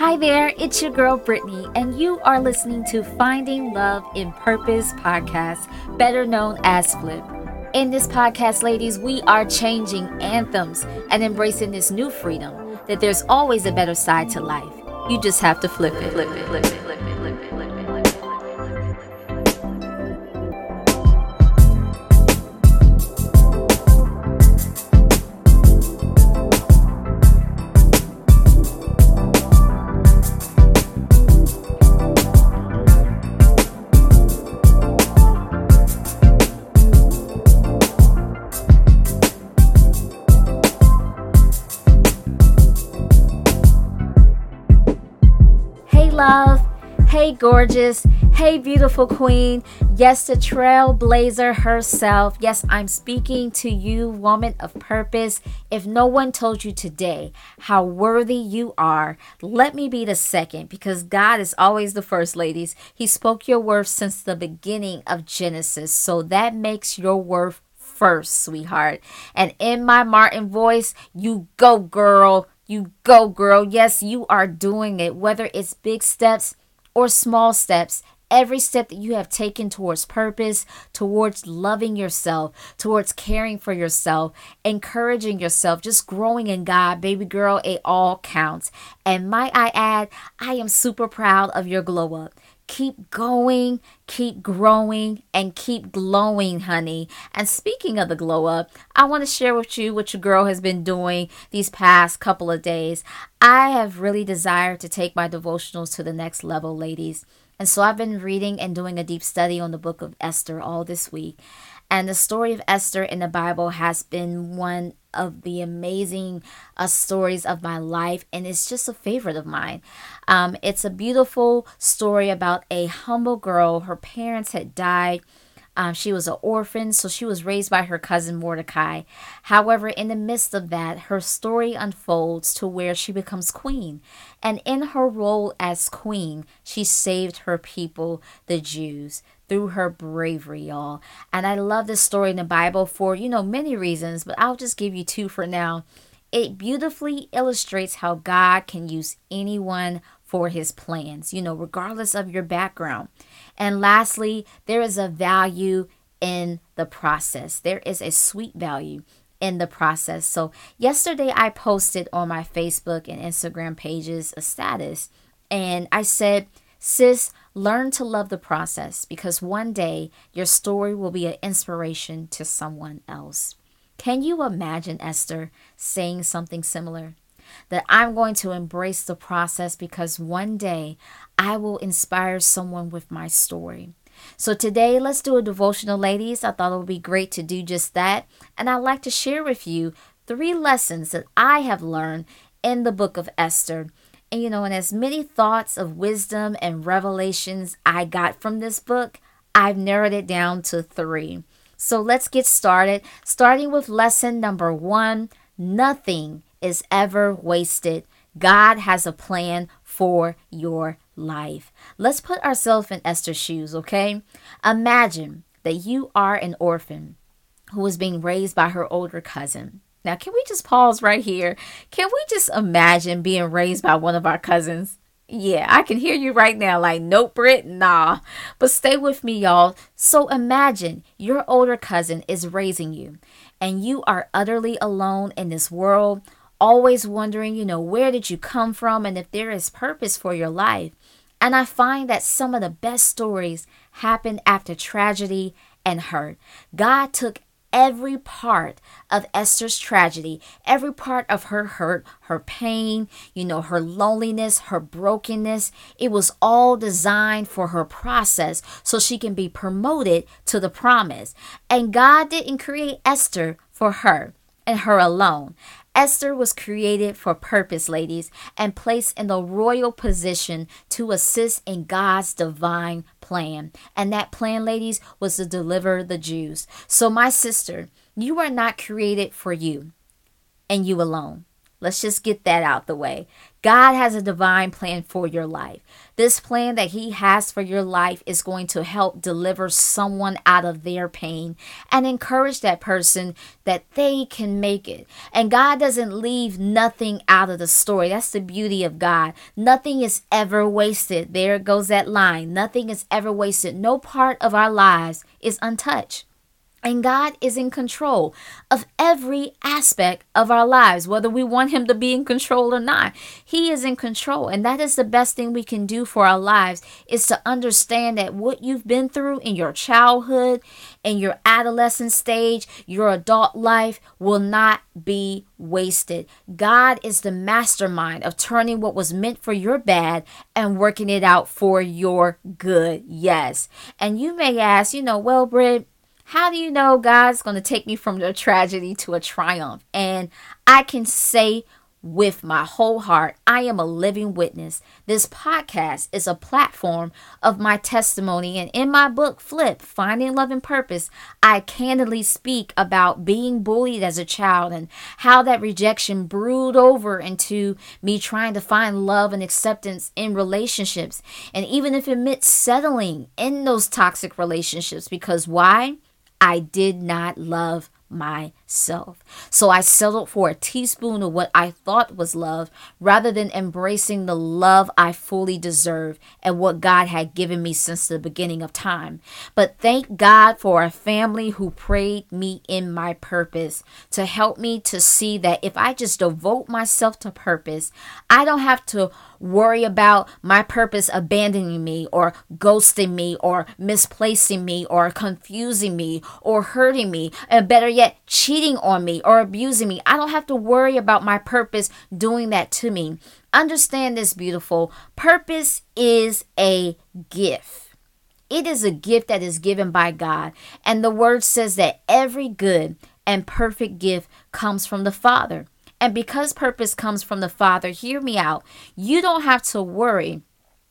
Hi there, it's your girl Brittany, and you are listening to Finding Love in Purpose podcast, better known as Flip. In this podcast, ladies, we are changing anthems and embracing this new freedom that there's always a better side to life. You just have to flip it, flip it, flip it, gorgeous. Hey, beautiful queen. Yes, the trailblazer herself. Yes, I'm speaking to you, woman of purpose. If no one told you today how worthy you are, let me be the second because God is always the first, ladies. He spoke your worth since the beginning of Genesis. So that makes your worth first, sweetheart. And in my Martin voice, you go, girl. You go, girl. Yes, you are doing it. Whether it's big steps or small steps, every step that you have taken towards purpose, towards loving yourself, towards caring for yourself, encouraging yourself, just growing in God, baby girl, it all counts. And might I add, I am super proud of your glow up keep going, keep growing, and keep glowing, honey. And speaking of the glow up, I want to share with you what your girl has been doing these past couple of days. I have really desired to take my devotionals to the next level, ladies. And so I've been reading and doing a deep study on the book of Esther all this week. And the story of Esther in the Bible has been one of the amazing uh, stories of my life, and it's just a favorite of mine. Um, it's a beautiful story about a humble girl. Her parents had died. Um, she was an orphan, so she was raised by her cousin Mordecai. However, in the midst of that, her story unfolds to where she becomes queen. And in her role as queen, she saved her people, the Jews through her bravery, y'all. And I love this story in the Bible for, you know, many reasons, but I'll just give you two for now. It beautifully illustrates how God can use anyone for his plans, you know, regardless of your background. And lastly, there is a value in the process. There is a sweet value in the process. So, yesterday I posted on my Facebook and Instagram pages a status and I said, Sis, learn to love the process because one day your story will be an inspiration to someone else. Can you imagine Esther saying something similar? That I'm going to embrace the process because one day I will inspire someone with my story. So today, let's do a devotional, ladies. I thought it would be great to do just that. And I'd like to share with you three lessons that I have learned in the book of Esther and you know, and as many thoughts of wisdom and revelations I got from this book, I've narrowed it down to three. So let's get started. Starting with lesson number one nothing is ever wasted. God has a plan for your life. Let's put ourselves in Esther's shoes, okay? Imagine that you are an orphan who is being raised by her older cousin. Now, can we just pause right here? Can we just imagine being raised by one of our cousins? Yeah, I can hear you right now, like, nope, Brit, nah. But stay with me, y'all. So imagine your older cousin is raising you, and you are utterly alone in this world, always wondering, you know, where did you come from and if there is purpose for your life. And I find that some of the best stories happen after tragedy and hurt. God took every part of Esther's tragedy, every part of her hurt, her pain, you know, her loneliness, her brokenness. It was all designed for her process so she can be promoted to the promise. And God didn't create Esther for her and her alone. Esther was created for purpose, ladies, and placed in the royal position to assist in God's divine plan. And that plan, ladies, was to deliver the Jews. So, my sister, you are not created for you and you alone. Let's just get that out the way. God has a divine plan for your life. This plan that He has for your life is going to help deliver someone out of their pain and encourage that person that they can make it. And God doesn't leave nothing out of the story. That's the beauty of God. Nothing is ever wasted. There goes that line. Nothing is ever wasted. No part of our lives is untouched. And God is in control of every aspect of our lives, whether we want Him to be in control or not. He is in control. And that is the best thing we can do for our lives is to understand that what you've been through in your childhood, in your adolescent stage, your adult life will not be wasted. God is the mastermind of turning what was meant for your bad and working it out for your good. Yes. And you may ask, you know, well, Britt, how do you know God's going to take me from a tragedy to a triumph? And I can say with my whole heart, I am a living witness. This podcast is a platform of my testimony. And in my book, Flip Finding Love and Purpose, I candidly speak about being bullied as a child and how that rejection brewed over into me trying to find love and acceptance in relationships. And even if it meant settling in those toxic relationships, because why? I did not love myself. So I settled for a teaspoon of what I thought was love rather than embracing the love I fully deserve and what God had given me since the beginning of time. But thank God for a family who prayed me in my purpose to help me to see that if I just devote myself to purpose, I don't have to worry about my purpose abandoning me or ghosting me or misplacing me or confusing me or hurting me and better yet cheating on me or abusing me i don't have to worry about my purpose doing that to me understand this beautiful purpose is a gift it is a gift that is given by God. And the word says that every good and perfect gift comes from the Father. And because purpose comes from the Father, hear me out. You don't have to worry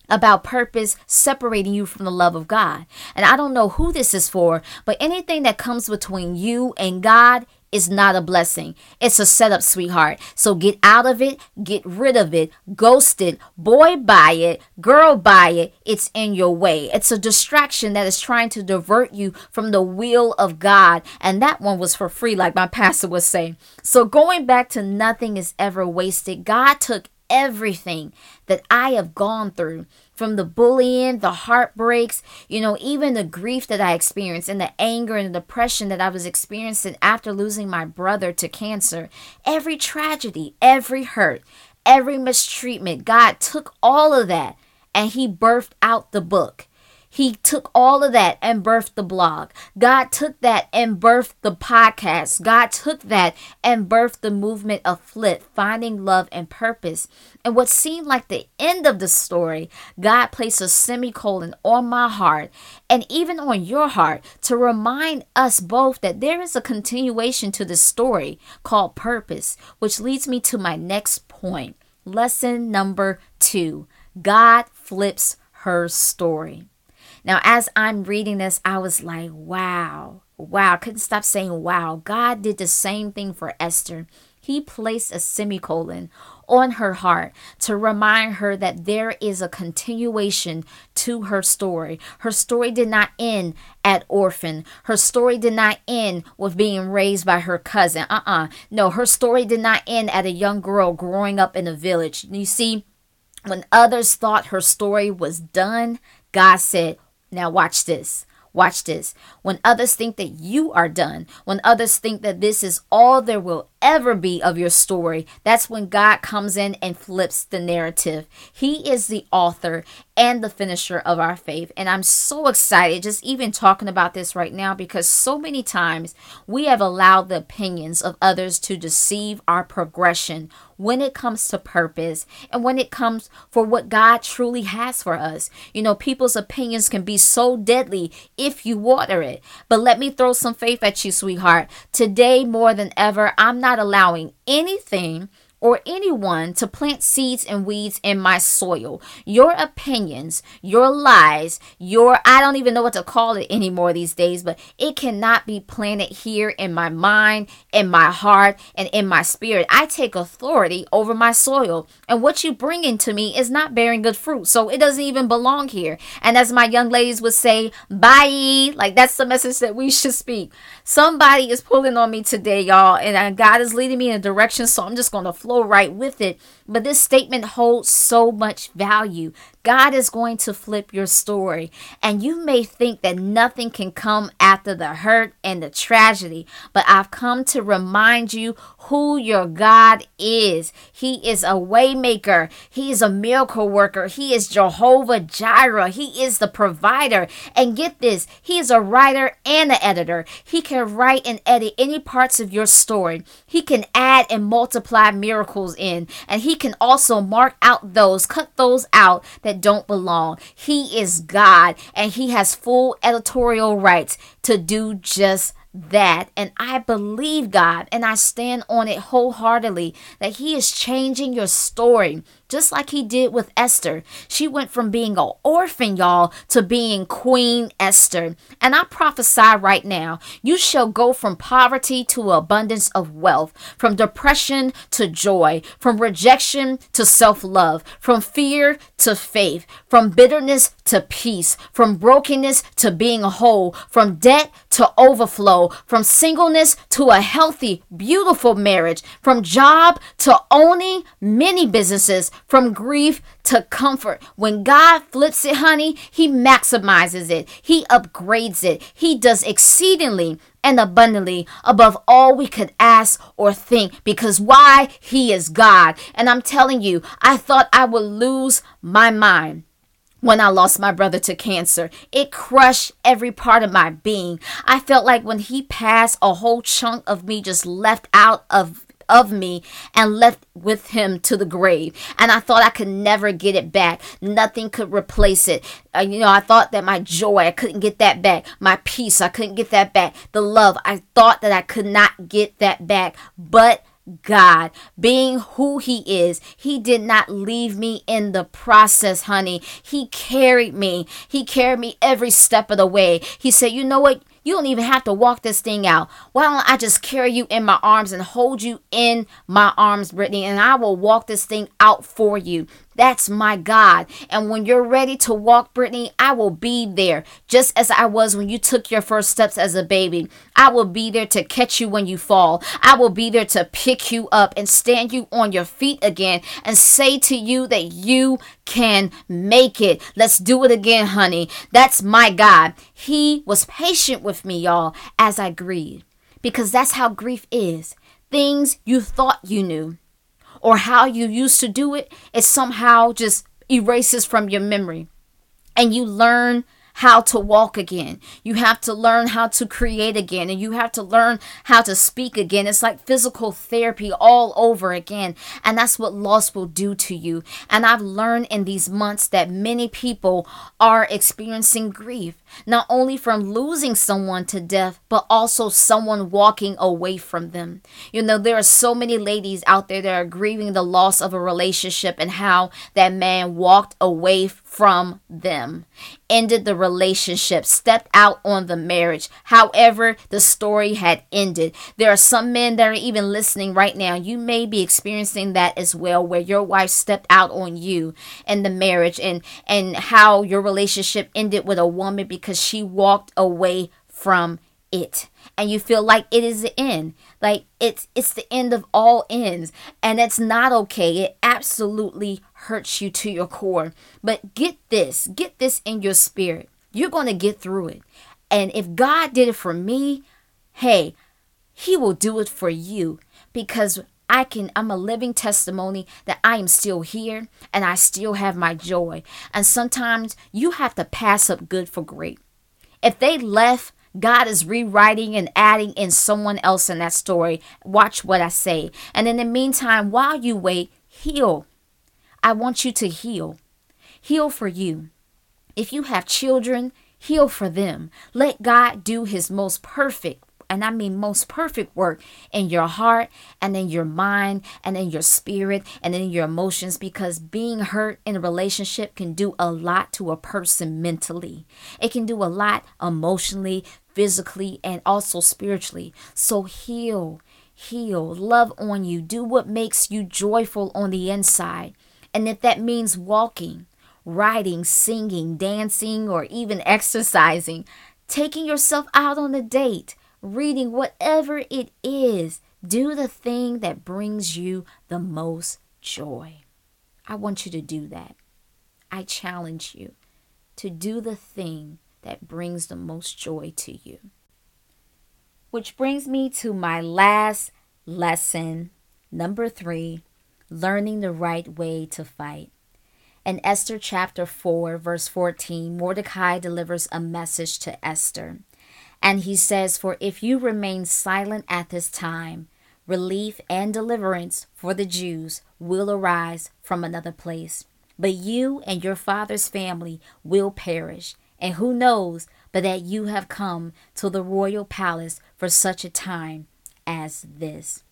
about purpose separating you from the love of God. And I don't know who this is for, but anything that comes between you and God is not a blessing. It's a setup, sweetheart. So get out of it, get rid of it, ghost it, boy buy it, girl buy it. It's in your way. It's a distraction that is trying to divert you from the will of God. And that one was for free, like my pastor was saying. So going back to nothing is ever wasted, God took everything that I have gone through from the bullying, the heartbreaks, you know, even the grief that I experienced and the anger and the depression that I was experiencing after losing my brother to cancer. Every tragedy, every hurt, every mistreatment, God took all of that and He birthed out the book. He took all of that and birthed the blog. God took that and birthed the podcast. God took that and birthed the movement of Flip, finding love and purpose. And what seemed like the end of the story, God placed a semicolon on my heart and even on your heart to remind us both that there is a continuation to the story called purpose, which leads me to my next point. Lesson number two God flips her story. Now, as I'm reading this, I was like, wow, wow. Couldn't stop saying, wow. God did the same thing for Esther. He placed a semicolon on her heart to remind her that there is a continuation to her story. Her story did not end at orphan. Her story did not end with being raised by her cousin. Uh uh No, her story did not end at a young girl growing up in a village. You see, when others thought her story was done, God said, now, watch this. Watch this. When others think that you are done, when others think that this is all there will ever be of your story, that's when God comes in and flips the narrative. He is the author and the finisher of our faith. And I'm so excited just even talking about this right now because so many times we have allowed the opinions of others to deceive our progression when it comes to purpose and when it comes for what God truly has for us. You know, people's opinions can be so deadly if you water it. But let me throw some faith at you, sweetheart. Today, more than ever, I'm not allowing anything or anyone to plant seeds and weeds in my soil. Your opinions, your lies, your I don't even know what to call it anymore these days, but it cannot be planted here in my mind, in my heart, and in my spirit. I take authority over my soil, and what you bring into me is not bearing good fruit. So it doesn't even belong here. And as my young ladies would say, bye. Like that's the message that we should speak. Somebody is pulling on me today, y'all, and uh, God is leading me in a direction, so I'm just going to flow right with it. But this statement holds so much value. God is going to flip your story. And you may think that nothing can come after the hurt and the tragedy, but I've come to remind you who your God is. He is a waymaker. He is a miracle worker. He is Jehovah Jireh. He is the provider. And get this, he is a writer and an editor. He can write and edit any parts of your story. He can add and multiply miracles in, and he can also mark out those, cut those out that don't belong. He is God and he has full editorial rights to do just that. And I believe God and I stand on it wholeheartedly that He is changing your story just like he did with Esther. She went from being an orphan, y'all, to being Queen Esther. And I prophesy right now, you shall go from poverty to abundance of wealth, from depression to joy, from rejection to self love, from fear to faith, from bitterness to peace, from brokenness to being whole, from debt to overflow, from singleness to a healthy, beautiful marriage, from job to owning many businesses, from grief to comfort. When God flips it, honey, He maximizes it, He upgrades it, He does exceedingly and abundantly above all we could ask or think. Because why? He is God. And I'm telling you, I thought I would lose my mind when I lost my brother to cancer. It crushed every part of my being. I felt like when he passed, a whole chunk of me just left out of of me and left with him to the grave. And I thought I could never get it back. Nothing could replace it. Uh, you know, I thought that my joy, I couldn't get that back. My peace, I couldn't get that back. The love, I thought that I could not get that back. But God, being who He is, He did not leave me in the process, honey. He carried me. He carried me every step of the way. He said, You know what? You don't even have to walk this thing out. Why don't I just carry you in my arms and hold you in my arms, Brittany, and I will walk this thing out for you. That's my God. And when you're ready to walk, Brittany, I will be there just as I was when you took your first steps as a baby. I will be there to catch you when you fall. I will be there to pick you up and stand you on your feet again and say to you that you can make it. Let's do it again, honey. That's my God. He was patient with me, y'all, as I grieve, because that's how grief is. Things you thought you knew or how you used to do it, it somehow just erases from your memory. And you learn how to walk again. You have to learn how to create again and you have to learn how to speak again. It's like physical therapy all over again. And that's what loss will do to you. And I've learned in these months that many people are experiencing grief not only from losing someone to death, but also someone walking away from them. You know, there are so many ladies out there that are grieving the loss of a relationship and how that man walked away them, ended the relationship, stepped out on the marriage. However, the story had ended. There are some men that are even listening right now. You may be experiencing that as well, where your wife stepped out on you and the marriage and and how your relationship ended with a woman because she walked away from it and you feel like it is the end like it's it's the end of all ends and it's not okay it absolutely hurts you to your core but get this get this in your spirit you're going to get through it and if god did it for me hey he will do it for you because I can I'm a living testimony that I am still here and I still have my joy. And sometimes you have to pass up good for great. If they left, God is rewriting and adding in someone else in that story. Watch what I say. And in the meantime, while you wait, heal. I want you to heal. Heal for you. If you have children, heal for them. Let God do his most perfect and I mean most perfect work in your heart and in your mind and in your spirit and in your emotions because being hurt in a relationship can do a lot to a person mentally. It can do a lot emotionally, physically, and also spiritually. So heal, heal, love on you, do what makes you joyful on the inside. And if that means walking, writing, singing, dancing, or even exercising, taking yourself out on a date, reading, whatever it is, do the thing that brings you the most joy. I want you to do that. I challenge you to do the thing that brings the most joy to you. Which brings me to my last lesson, number three learning the right way to fight. In Esther chapter 4, verse 14, Mordecai delivers a message to Esther. And he says, For if you remain silent at this time, relief and deliverance for the Jews will arise from another place. But you and your father's family will perish. And who knows but that you have come to the royal palace for such a time as this?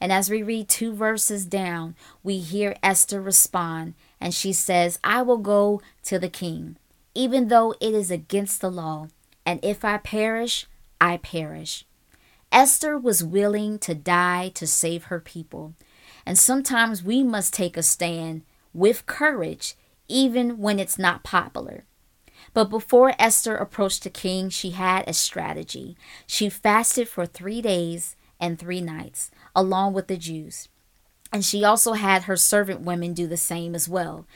And as we read two verses down, we hear Esther respond, and she says, I will go to the king, even though it is against the law, and if I perish, I perish. Esther was willing to die to save her people. And sometimes we must take a stand with courage, even when it's not popular. But before Esther approached the king, she had a strategy. She fasted for three days and three nights, along with the Jews. And she also had her servant women do the same as well.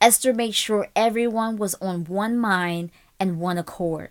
Esther made sure everyone was on one mind and one accord.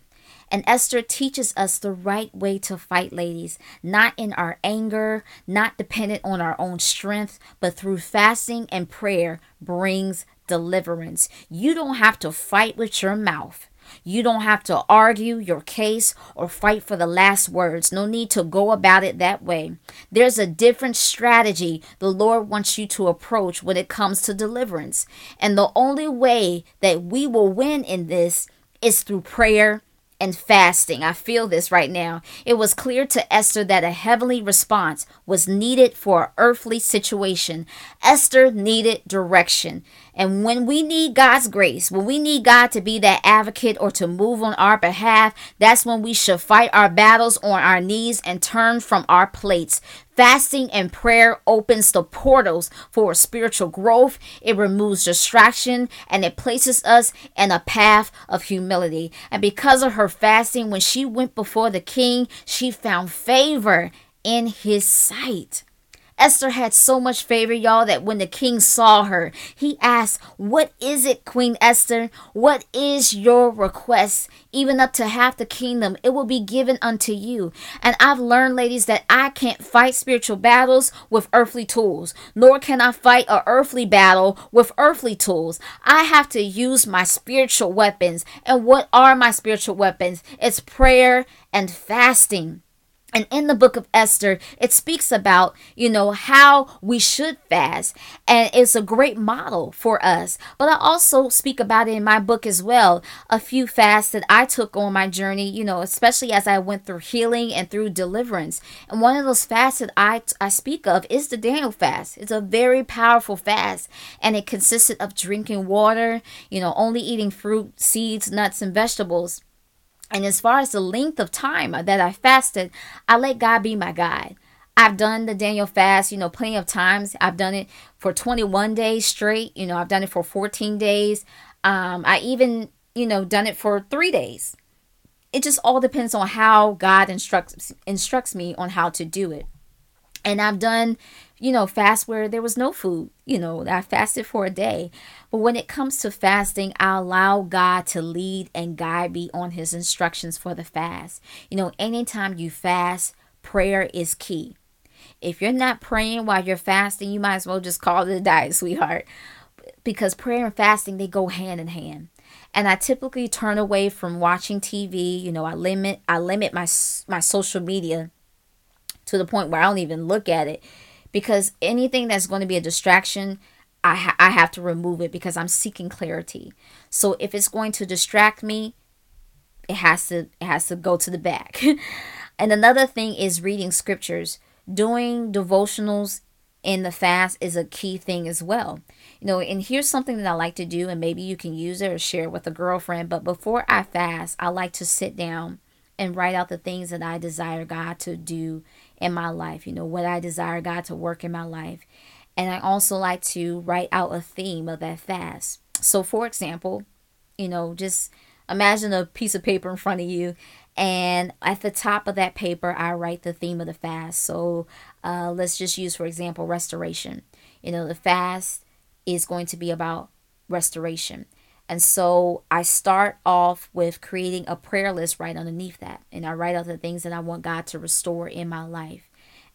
And Esther teaches us the right way to fight, ladies, not in our anger, not dependent on our own strength, but through fasting and prayer brings deliverance. You don't have to fight with your mouth. You don't have to argue your case or fight for the last words. No need to go about it that way. There's a different strategy the Lord wants you to approach when it comes to deliverance. And the only way that we will win in this is through prayer and fasting. I feel this right now. It was clear to Esther that a heavenly response was needed for an earthly situation. Esther needed direction. And when we need God's grace, when we need God to be that advocate or to move on our behalf, that's when we should fight our battles on our knees and turn from our plates. Fasting and prayer opens the portals for spiritual growth. It removes distraction and it places us in a path of humility. And because of her fasting, when she went before the king, she found favor in his sight. Esther had so much favor, y'all, that when the king saw her, he asked, What is it, Queen Esther? What is your request? Even up to half the kingdom, it will be given unto you. And I've learned, ladies, that I can't fight spiritual battles with earthly tools, nor can I fight a earthly battle with earthly tools. I have to use my spiritual weapons. And what are my spiritual weapons? It's prayer and fasting. And in the book of Esther, it speaks about, you know, how we should fast. And it's a great model for us. But I also speak about it in my book as well. A few fasts that I took on my journey, you know, especially as I went through healing and through deliverance. And one of those fasts that I, I speak of is the Daniel fast. It's a very powerful fast. And it consisted of drinking water, you know, only eating fruit, seeds, nuts, and vegetables and as far as the length of time that I fasted, I let God be my guide. I've done the Daniel fast, you know, plenty of times. I've done it for 21 days straight. You know, I've done it for 14 days. Um, I even, you know, done it for three days. It just all depends on how God instructs instructs me on how to do it. And I've done, you know, fast where there was no food. You know, I fasted for a day. But when it comes to fasting, I allow God to lead and guide me on his instructions for the fast. You know, anytime you fast, prayer is key. If you're not praying while you're fasting, you might as well just call it a diet, sweetheart. Because prayer and fasting, they go hand in hand. And I typically turn away from watching TV. You know, I limit I limit my my social media to the point where I don't even look at it because anything that's going to be a distraction, I, ha- I have to remove it because I'm seeking clarity. So if it's going to distract me, it has to it has to go to the back. And another thing is reading scriptures. Doing devotionals in the fast is a key thing as well. You know, and here's something that I like to do, and maybe you can use it or share it with a girlfriend. But before I fast, I like to sit down and write out the things that I desire God to do in my life, you know, what I desire God to work in my life. And I also like to write out a theme of that fast. So, for example, you know, just imagine a piece of paper in front of you and at the top of that paper i write the theme of the fast so uh, let's just use for example restoration you know the fast is going to be about restoration and so i start off with creating a prayer list right underneath that and i write out the things that i want god to restore in my life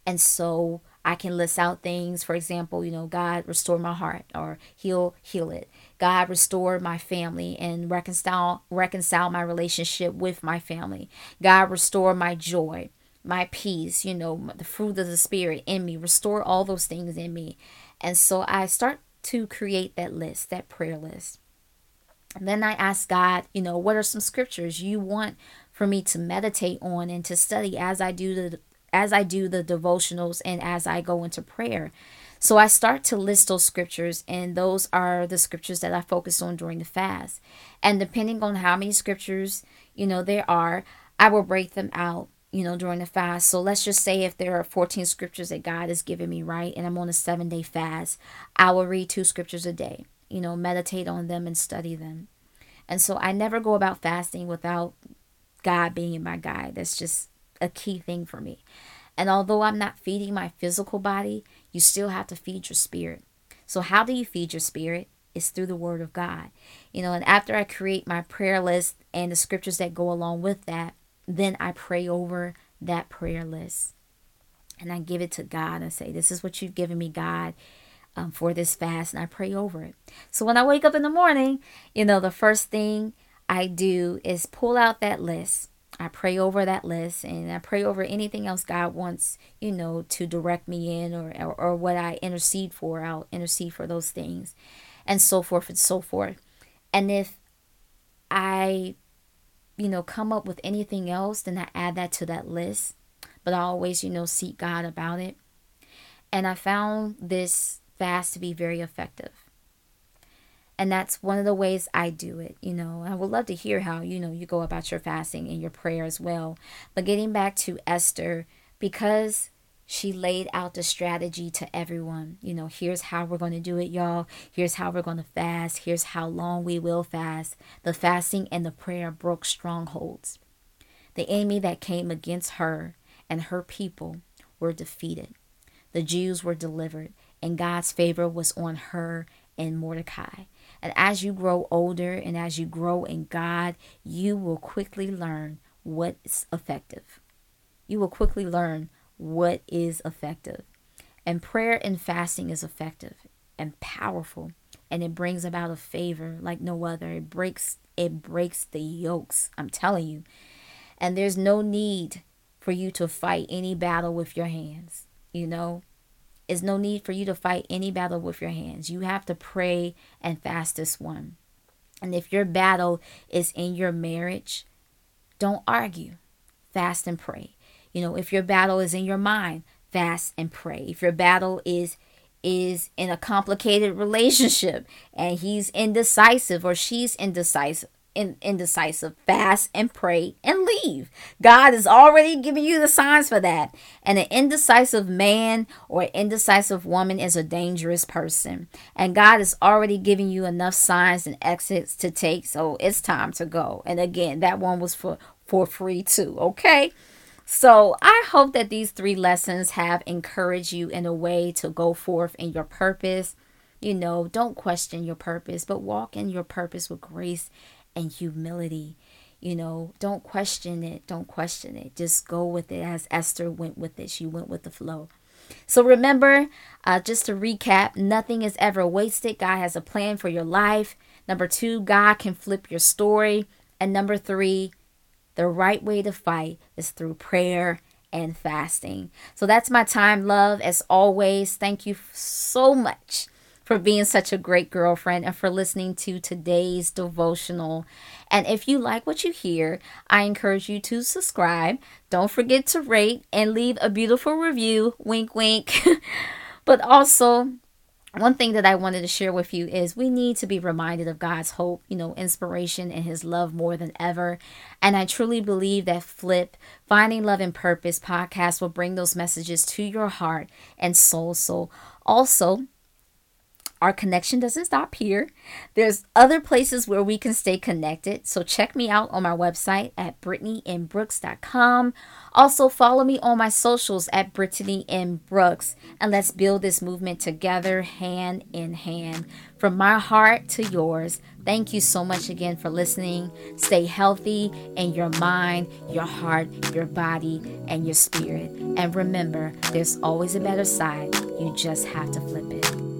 and so I can list out things, for example, you know, God restore my heart or heal heal it. God restore my family and reconcile reconcile my relationship with my family. God restore my joy, my peace, you know, the fruit of the spirit in me. Restore all those things in me. And so I start to create that list, that prayer list. Then I ask God, you know, what are some scriptures you want for me to meditate on and to study as I do the as I do the devotionals and as I go into prayer. So I start to list those scriptures, and those are the scriptures that I focus on during the fast. And depending on how many scriptures, you know, there are, I will break them out, you know, during the fast. So let's just say if there are 14 scriptures that God has given me, right, and I'm on a seven day fast, I will read two scriptures a day, you know, meditate on them and study them. And so I never go about fasting without God being my guide. That's just a key thing for me. And although I'm not feeding my physical body, you still have to feed your spirit. So, how do you feed your spirit? It's through the Word of God. You know, and after I create my prayer list and the scriptures that go along with that, then I pray over that prayer list. And I give it to God and say, This is what you've given me, God, um, for this fast. And I pray over it. So when I wake up in the morning, you know, the first thing I do is pull out that list I pray over that list and I pray over anything else God wants, you know, to direct me in or, or, or what I intercede for. I'll intercede for those things and so forth and so forth. And if I, you know, come up with anything else, then I add that to that list. But I always, you know, seek God about it. And I found this fast to be very effective. And that's one of the ways I do it. You know, I would love to hear how, you know, you go about your fasting and your prayer as well. But getting back to Esther, because she laid out the strategy to everyone. You know, here's how we're going to do it, y'all. Here's how we're going to fast. Here's how long we will fast. The fasting and the prayer broke strongholds. The enemy that came against her and her people were defeated. The Jews were delivered, and God's favor was on her and Mordecai. And as you grow older and as you grow in God, you will quickly learn what's effective. You will quickly learn what is effective. And prayer and fasting is effective and powerful and it brings about a favor like no other. It breaks it breaks the yokes. I'm telling you. And there's no need for you to fight any battle with your hands. You know, is no need for you to fight any battle with your hands. You have to pray and fast this one. And if your battle is in your marriage, don't argue. Fast and pray. You know, if your battle is in your mind, fast and pray. If your battle is is in a complicated relationship and he's indecisive or she's indecisive, in, indecisive, fast and pray and leave. God is already giving you the signs for that. And an indecisive man or indecisive woman is a dangerous person. And God is already giving you enough signs and exits to take. So it's time to go. And again, that one was for, for free too. Okay. So I hope that these three lessons have encouraged you in a way to go forth in your purpose. You know, don't question your purpose, but walk in your purpose with grace and humility. You know, don't question it. Don't question it. Just go with it as Esther went with it. She went with the flow. So remember, uh, just to recap, nothing is ever wasted. God has a plan for your life. Number two, God can flip your story. And number three, the right way to fight is through prayer and fasting. So that's my time, love. As always, thank you so much for being such a great girlfriend and for listening to today's devotional. And if you like what you hear, I encourage you to subscribe. Don't forget to rate and leave a beautiful review. Wink, wink. but also, one thing that I wanted to share with you is we need to be reminded of God's hope, you know, inspiration and his love more than ever. And I truly believe that Flip, Finding Love and Purpose podcast will bring those messages to your heart and soul. So, also, our connection doesn't stop here. There's other places where we can stay connected. So check me out on my website at brittanybrooks.com. Also follow me on my socials at Brittany M. Brooks. And let's build this movement together, hand in hand. From my heart to yours, thank you so much again for listening. Stay healthy in your mind, your heart, your body, and your spirit. And remember, there's always a better side. You just have to flip it.